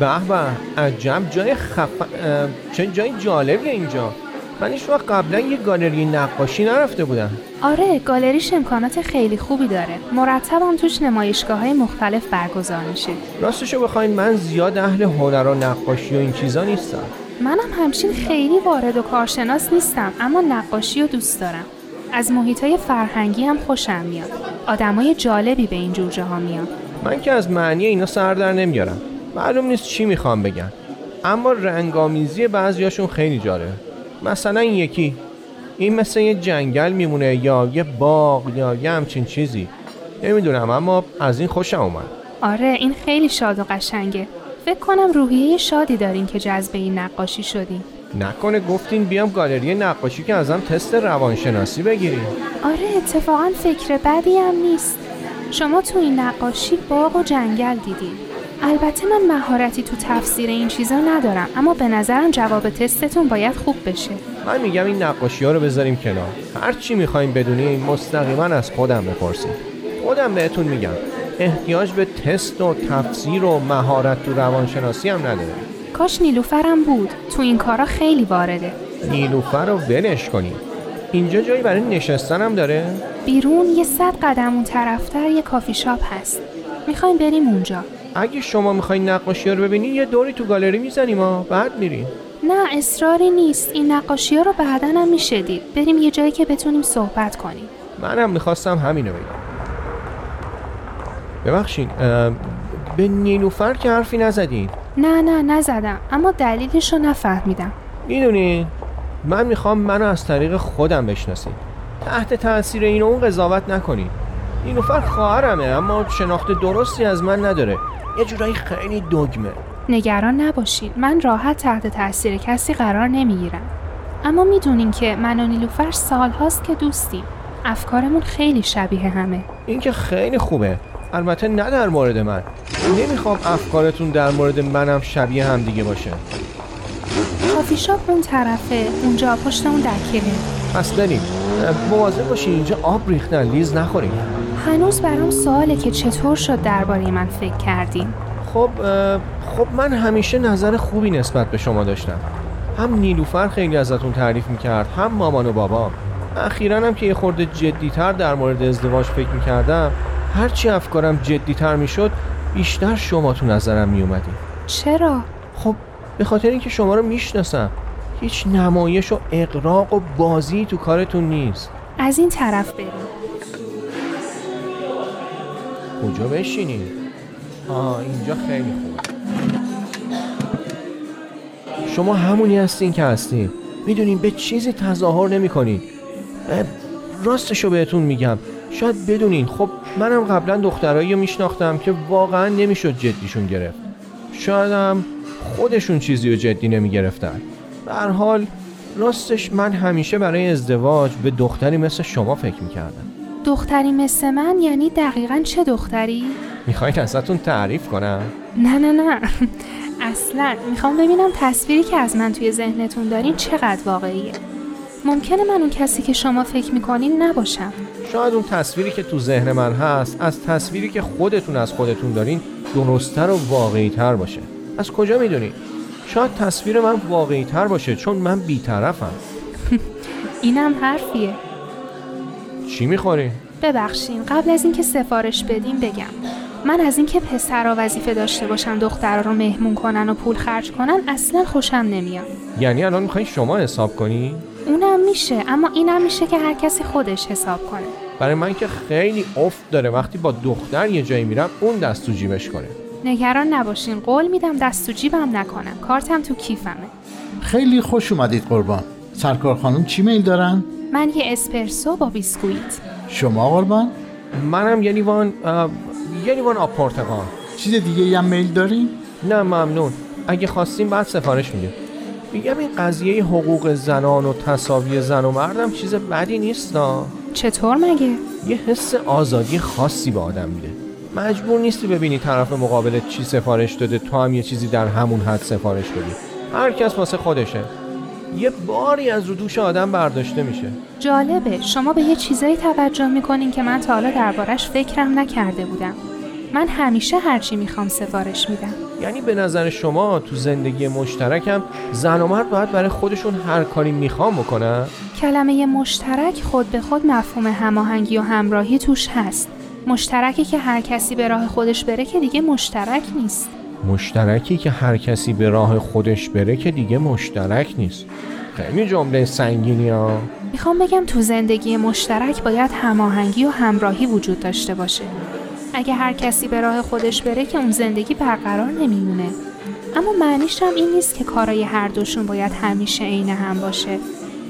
به به عجب جای خف... چه جای جالبیه اینجا. من هیچ وقت قبلا یه گالری نقاشی نرفته بودم. آره گالریش امکانات خیلی خوبی داره. مرتب هم توش نمایشگاه های مختلف برگزار میشه. راستشو بخواین من زیاد اهل هنر و نقاشی و این چیزا نیستم. منم همچین خیلی وارد و کارشناس نیستم اما نقاشی رو دوست دارم. از محیط های فرهنگی هم خوشم میاد. آدمای جالبی به این جور جاها میاد من که از معنی اینا سر در نمیارم. معلوم نیست چی می‌خوام بگن. اما رنگامیزی بعضیاشون خیلی جالبه. مثلا این یکی این مثل یه جنگل میمونه یا یه باغ یا یه همچین چیزی. نمی‌دونم اما از این خوشم اومد. آره این خیلی شاد و قشنگه. فکر کنم روحیه شادی دارین که جذب این نقاشی شدین. نکنه گفتین بیام گالری نقاشی که ازم تست روانشناسی بگیریم. آره اتفاقا فکر بدی هم نیست. شما تو این نقاشی باغ و جنگل دیدین. البته من مهارتی تو تفسیر این چیزا ندارم اما به نظرم جواب تستتون باید خوب بشه. من میگم این نقاشی ها رو بذاریم کنار. هر چی می‌خوایم بدونیم مستقیما از خودم بپرسید. خودم بهتون میگم احتیاج به تست و تفسیر و مهارت تو روانشناسی هم نداره. کاش نیلوفرم بود. تو این کارا خیلی وارده. نیلوفر رو ولش کنیم اینجا جایی برای نشستن هم داره؟ بیرون یه صد قدم اون طرفتر یه کافی شاپ هست. می‌خوایم بریم اونجا. اگه شما می‌خواین نقاشی ها رو ببینین یه دوری تو گالری می‌زنیم ها بعد میریم. نه اصراری نیست. این نقاشی ها رو بعدا هم میشه دید بریم یه جایی که بتونیم صحبت کنیم. منم می‌خواستم همینو بگم. ببخشین به نیلوفر که حرفی نزدین؟ نه نه نزدم. اما دلیلش رو نفهمیدم. می‌دونین من می‌خوام منو از طریق خودم بشناسید. تحت تاثیر این و اون قضاوت نکنین نیلوفر خواهرمه اما شناخت درستی از من نداره. یه جورایی خیلی دگمه. نگران نباشید. من راحت تحت تاثیر کسی قرار نمی‌گیرم. اما می‌دونین که من و نیلوفر سالهاست که دوستیم. افکارمون خیلی شبیه همه. این که خیلی خوبه. البته نه در مورد من. نمی‌خوام افکارتون در مورد منم شبیه هم دیگه باشه. کافی شاپ اون طرفه. اونجا پشت اون دکیه پس بریم. مواظب باشین اینجا آب ریختن. لیز نخوریم. هنوز برام سواله که چطور شد درباره من فکر کردین. خب خب من همیشه نظر خوبی نسبت به شما داشتم. هم نیلوفر خیلی ازتون تعریف می‌کرد هم مامان و بابام. اخیرا هم که یه خورده جدیتر در مورد ازدواج فکر می‌کردم هرچی افکارم جدیتر می‌شد بیشتر شما تو نظرم میومدین چرا؟ خب به خاطر اینکه شما رو می‌شناسم. هیچ نمایش و اقراق و بازی تو کارتون نیست. از این طرف بریم. کجا بشینیم؟ آه اینجا خیلی خوبه. شما همونی هستین که هستین. می‌دونین به چیزی تظاهر نمی کنین راستشو بهتون میگم. شاید بدونین. خب منم قبلا دخترایی رو میشناختم که واقعا نمی‌شد جدیشون گرفت. شاید هم خودشون چیزی رو جدی نمی‌گرفتن. به حال راستش من همیشه برای ازدواج به دختری مثل شما فکر می‌کردم. دختری مثل من یعنی دقیقا چه دختری؟ می‌خواین ازتون تعریف کنم؟ نه نه نه. اصلا می‌خوام ببینم تصویری که از من توی ذهنتون دارین چقدر واقعیه. ممکنه من اون کسی که شما فکر می‌کنین نباشم. شاید اون تصویری که تو ذهن من هست از تصویری که خودتون از خودتون دارین درستتر و واقعی تر باشه. از کجا می‌دونین؟ شاید تصویر من واقعی تر باشه چون من بیطرفم. اینم حرفیه. چی می‌خوری؟ ببخشین قبل از اینکه سفارش بدیم بگم. من از اینکه پسرا وظیفه داشته باشن دخترا رو مهمون کنن و پول خرج کنن اصلا خوشم نمیاد. یعنی الان می‌خواین شما حساب کنی؟ اونم میشه اما اینم میشه که هر کسی خودش حساب کنه. برای من که خیلی افت داره وقتی با دختر یه جایی میرم اون دست تو جیبش کنه. نگران نباشین قول میدم دست تو جیبم نکنم. کارتم تو کیفمه. خیلی خوش اومدید قربان. سرکار خانم چی میل دارن؟ من یه اسپرسو با بیسکویت شما قربان؟ منم یه لیوان یه لیوان آب پرتقال چیز دیگه هم میل دارین؟ نه ممنون اگه خواستیم بعد سفارش میدیم میگم این قضیه حقوق زنان و تصاوی زن و مردم چیز بدی نیست نا. چطور مگه؟ یه حس آزادی خاصی به آدم میده مجبور نیستی ببینی طرف مقابلت چی سفارش داده تو هم یه چیزی در همون حد سفارش بدی هر کس واسه خودشه یه باری از رو دوش آدم برداشته میشه. جالبه. شما به یه چیزایی توجه می‌کنین که من تا حالا دربارش فکرم نکرده بودم. من همیشه هرچی می‌خوام سفارش میدم. یعنی به نظر شما تو زندگی مشترکم زن و مرد باید برای خودشون هر کاری می‌خوام بکنن؟ کلمه مشترک خود به خود مفهوم هماهنگی و همراهی توش هست. مشترکی که هر کسی به راه خودش بره که دیگه مشترک نیست. مشترکی که هر کسی به راه خودش بره که دیگه مشترک نیست. خیلی جمله سنگینی ها. می‌خوام بگم تو زندگی مشترک باید هماهنگی و همراهی وجود داشته باشه. اگه هر کسی به راه خودش بره که اون زندگی برقرار نمیمونه. اما معنیش هم این نیست که کارای هر دوشون باید همیشه عین هم باشه.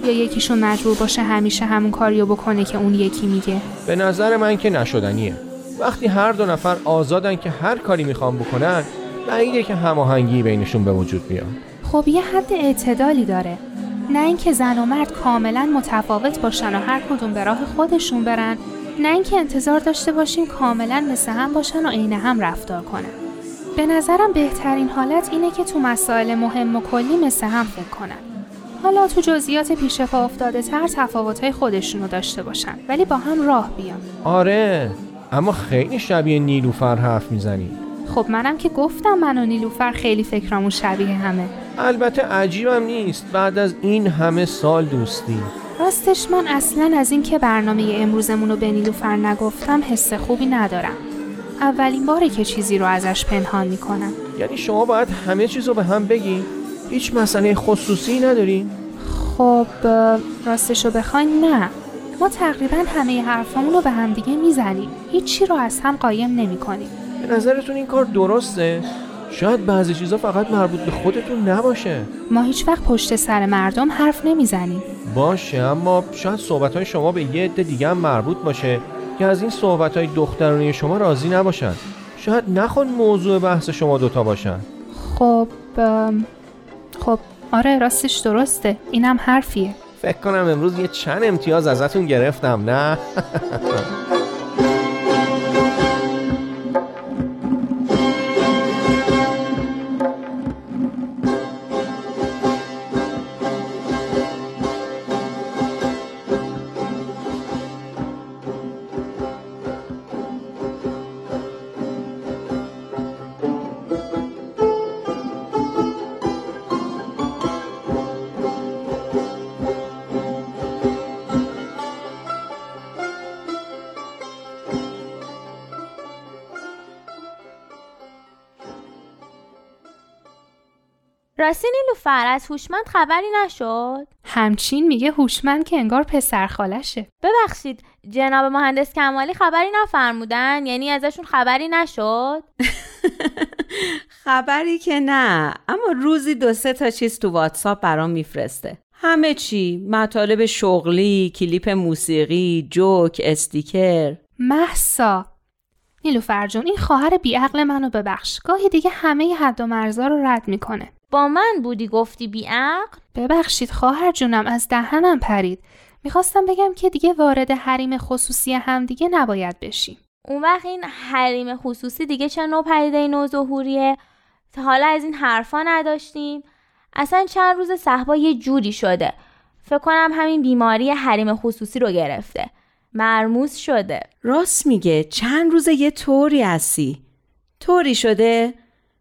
یا یکیشون مجبور باشه همیشه همون کاریو بکنه که اون یکی میگه. به نظر من که نشدنیه. وقتی هر دو نفر آزادن که هر کاری می‌خوان بکنن بعیده که هماهنگی بینشون به وجود بیاد. خب یه حد اعتدالی داره. نه اینکه زن و مرد کاملا متفاوت باشن و هر کدوم به راه خودشون برن نه اینکه انتظار داشته باشیم کاملا مثل هم باشن و عین هم رفتار کنن. به نظرم بهترین حالت اینه که تو مسائل مهم و کلی مثل هم فکر کنن. حالا تو جزئیات پیش پا افتاده تر تفاوتهای خودشونو داشته باشن ولی با هم راه بیان. آره اما خیلی شبیه نیلوفر حرف می‌زنی. خب منم که گفتم من و نیلوفر خیلی فکرامون شبیه همه. البته عجیبم نیست. بعد از این همه سال دوستی. راستش من اصلا از این که برنامه امروزمون رو به نیلوفر نگفتم حس خوبی ندارم. اولین باره که چیزی رو ازش پنهان می‌کنم. یعنی شما باید همه چیز رو به هم بگی. هیچ مسئله خصوصی ندارین خب راستش رو بخواین نه. ما تقریبا همه حرفامون رو به هم دیگه می‌زنیم. هیچی رو از هم قایم نمی کنیم به نظرتون این کار درسته؟ شاید بعضی چیزا فقط مربوط به خودتون نباشه. ما هیچ وقت پشت سر مردم حرف نمی‌زنیم. باشه اما شاید صحبت های شما به یه عده دیگه هم مربوط باشه که از این صحبت های دخترانه شما راضی نباشن. شاید نخون موضوع بحث شما دوتا باشن. خب خب آره راستش درسته. اینم حرفیه. فکر کنم امروز یه چند امتیاز ازتون گرفتم نه؟ راستی نیلوفر از هوشمند خبری نشد؟ همچین میگه هوشمند که انگار پسر خالشه. ببخشید جناب مهندس کمالی خبری نفرمودن؟ یعنی ازشون خبری نشد؟ خبری که نه اما روزی دو سه تا چیز تو واتساپ برام میفرسته. همه چی مطالب شغلی کلیپ موسیقی جوک استیکر. محسا. نیلوفر جون این خواهر بیعقل منو ببخش. گاهی دیگه همه حد و مرزا رو رد می‌کنه. با من بودی گفتی بیعقل؟ ببخشید خواهر جونم از دهنم پرید. می‌خواستم بگم که دیگه وارد حریم خصوصی هم دیگه نباید بشیم. اون وقت این حریم خصوصی دیگه چه نوع پدیده نوظهوریه تا حالا از این حرفا نداشتیم. اصلا چند روز صحبا یه جوری شده. فکر کنم همین بیماری حریم خصوصی رو گرفته. مرموز شده. راست میگه. چند روز یه طوری هستی. طوری شده؟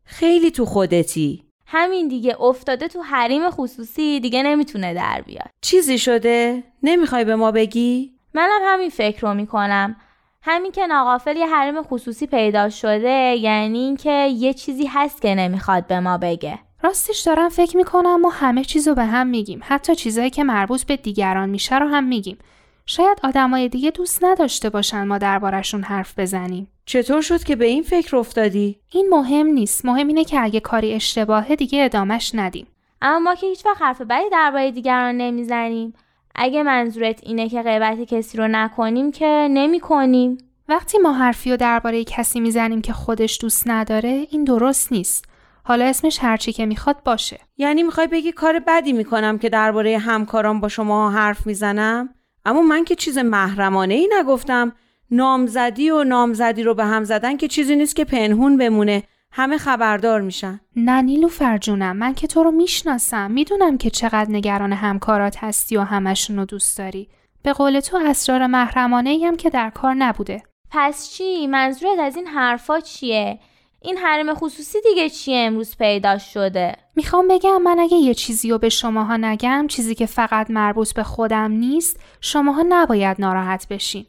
خیلی تو خودتی. همین دیگه افتاده تو حریم خصوصی دیگه نمی‌تونه در بیاد. چیزی شده؟ نمی‌خوای به ما بگی؟ منم همین فکر رو می‌کنم. همین که ناقافل یه حریم خصوصی پیدا شده یعنی اینکه یه چیزی هست که نمی‌خواد به ما بگه. راستش دارم فکر می‌کنم ما همه چیزو به هم میگیم. حتی چیزایی که مربوط به دیگران میشه رو هم میگیم. شاید آدمای دیگه دوست نداشته باشن ما دربارشون حرف بزنیم. چطور شد که به این فکر افتادی؟ این مهم نیست. مهم اینه که اگه کاری اشتباهه دیگه ادامش ندیم. اما ما که هیچ وقت حرف بدی درباره دیگران نمی‌زنیم. اگه منظورت اینه که غیبت کسی رو نکنیم که نمی‌کنیم. وقتی ما حرفی رو درباره کسی می‌زنیم که خودش دوست نداره این درست نیست. حالا اسمش هرچی که می‌خواد باشه. یعنی می‌خوای بگی کار بدی می‌کنم که درباره همکاران با شما حرف می‌زنم؟ اما من که چیز محرمانه ای نگفتم. نامزدی و نامزدی رو به هم زدن که چیزی نیست که پنهون بمونه. همه خبردار میشن. نه نیلوفر جونم من که تو رو می‌شناسم. می‌دونم که چقدر نگران همکارات هستی و همشون رو دوست داری. به قول تو اسرار محرمانه ای هم که در کار نبوده. پس چی؟ منظورت از این حرفا چیه؟ این حرم خصوصی دیگه چیه امروز پیدا شده؟ می‌خوام بگم من اگه یه چیزی رو به شماها نگم چیزی که فقط مربوط به خودم نیست شماها نباید ناراحت بشین.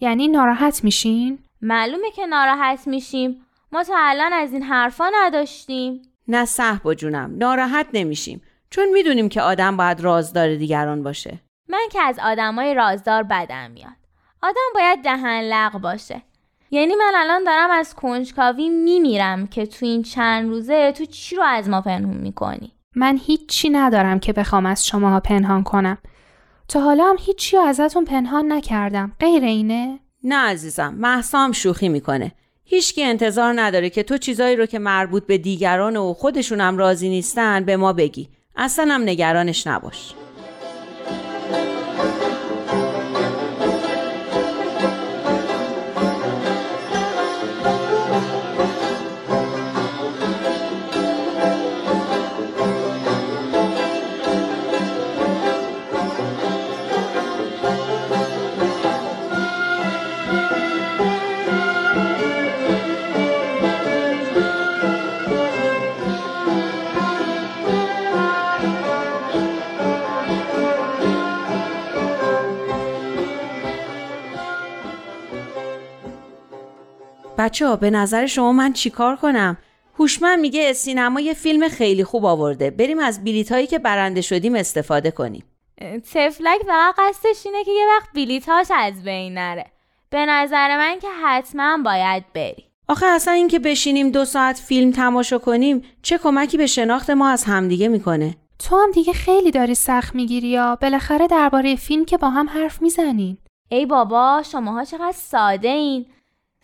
یعنی ناراحت میشین؟ معلومه که ناراحت میشیم. ما تا الان از این حرفا نداشتیم. نه صحبا جونم ناراحت نمیشیم. چون می‌دونیم که آدم باید رازدار دیگران باشه. من که از آدمای رازدار بدم میاد. آدم باید دهن لق باشه. یعنی من الان دارم از کنجکاوی میمیرم که تو این چند روزه تو چی رو از ما پنهون می‌کنی؟ من هیچی ندارم که بخوام از شماها پنهان کنم. تا حالا هم هیچی ازتون پنهان نکردم. غیر اینه؟ نه عزیزم محسام شوخی می‌کنه. هیچکی انتظار نداره که تو چیزایی رو که مربوط به دیگران و خودشون هم راضی نیستن به ما بگی. اصلا هم نگرانش نباش. بچه ها به نظر شما من چیکار کنم؟ هوشمند میگه سینما یه فیلم خیلی خوب آورده. بریم از بلیت هایی که برنده شدیم استفاده کنیم. تفلک فقط قصدش اینه که یه وقت بلیتاش از بین نره. به نظر من که حتما باید بری آخه اصلا اینکه بشینیم دو ساعت فیلم تماشا کنیم چه کمکی به شناخت ما از همدیگه می‌کنه؟ تو هم دیگه خیلی داری سخت می‌گیری یا بالاخره درباره فیلم که با هم حرف می‌زنین؟ ای بابا شماها چقدر ساده این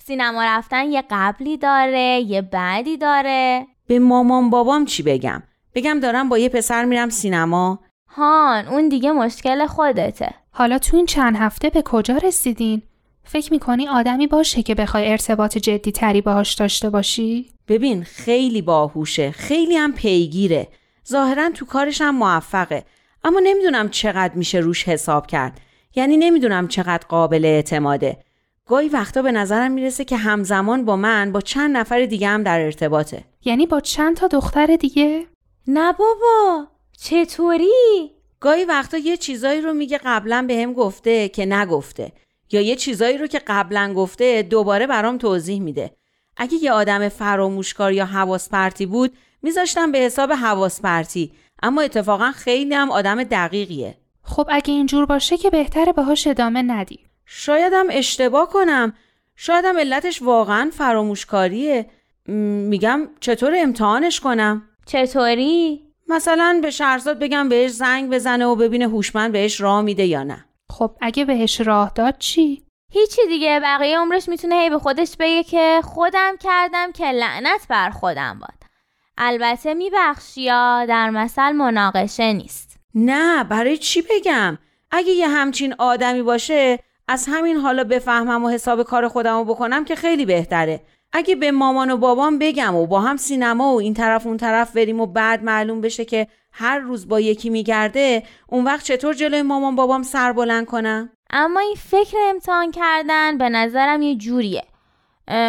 سینما رفتن یه قبلی داره یه بعدی داره. به مامان بابام چی بگم؟ بگم دارم با یه پسر میرم سینما. هان اون دیگه مشکل خودته. حالا تو این چند هفته به کجا رسیدین؟ فکر می‌کنی آدمی باشه که بخوای ارتباط جدی تری باهاش داشته باشی؟ ببین خیلی باهوشه. خیلی هم پیگیره. ظاهرا تو کارش هم موفقه. اما نمی‌دونم چقدر میشه روش حساب کرد. یعنی نمی‌دونم چقدر قابل اعتماده. گاهی وقتا به نظرم می‌رسه که همزمان با من با چند نفر دیگه هم در ارتباطه. یعنی با چند تا دختر دیگه؟ نه بابا چطوری؟ گاهی وقتا یه چیزایی رو میگه قبلا به هم گفته که نگفته. یا یه چیزایی رو که قبلا گفته دوباره برام توضیح میده. اگه یه آدم فراموشکار یا حواس پرتی بود میذاشتم به حساب حواس پرتی اما اتفاقا خیلی هم آدم دقیقیه. خب اگه اینجور باشه که بهتره باهاش ادامه ندی. شایدم اشتباه کنم. شایدم علتش واقعا فراموشکاریه. میگم چطور امتحانش کنم؟ چطوری؟ مثلا به شهرزاد بگم بهش زنگ بزنه و ببینه هوشمند بهش راه میده یا نه. خب اگه بهش راه داد چی؟ هیچی دیگه بقیه عمرش می‌تونه هی به خودش بگه که خودم کردم که لعنت بر خودم باد. البته میبخشی یا در مثل مناقشه نیست. نه برای چی بگم؟ اگه یه همچین آدمی باشه از همین حالا بفهمم و حساب کار خودم رو بکنم که خیلی بهتره. اگه به مامان و بابام بگم و با هم سینما و این طرف اون طرف بریم و بعد معلوم بشه که هر روز با یکی میگرده اون وقت چطور جلوی مامان بابام سر بلند کنم؟ اما این فکر امتحان کردن به نظرم یه جوریه.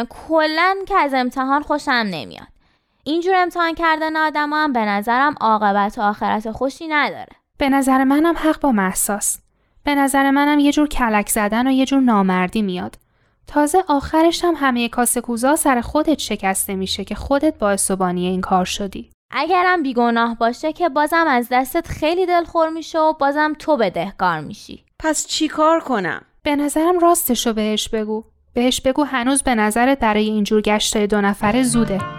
کلا که از امتحان خوشم نمیاد. اینجور امتحان کردن آدم هم به نظرم عاقبت و آخرت خوشی نداره. به نظر منم حق با محساس. به نظر منم یه جور کلک زدن و یه جور نامردی میاد. تازه آخرش هم همه کاسه کوزا سر خودت شکسته میشه که خودت باعث و بانی این کار شدی. اگرم بیگناه باشه که بازم از دستت خیلی دلخور میشه و بازم تو بدهکار میشی. پس چی کار کنم؟ به نظرم راستشو بهش بگو. بهش بگو هنوز به نظرت برای اینجور گشتای دو نفره زوده.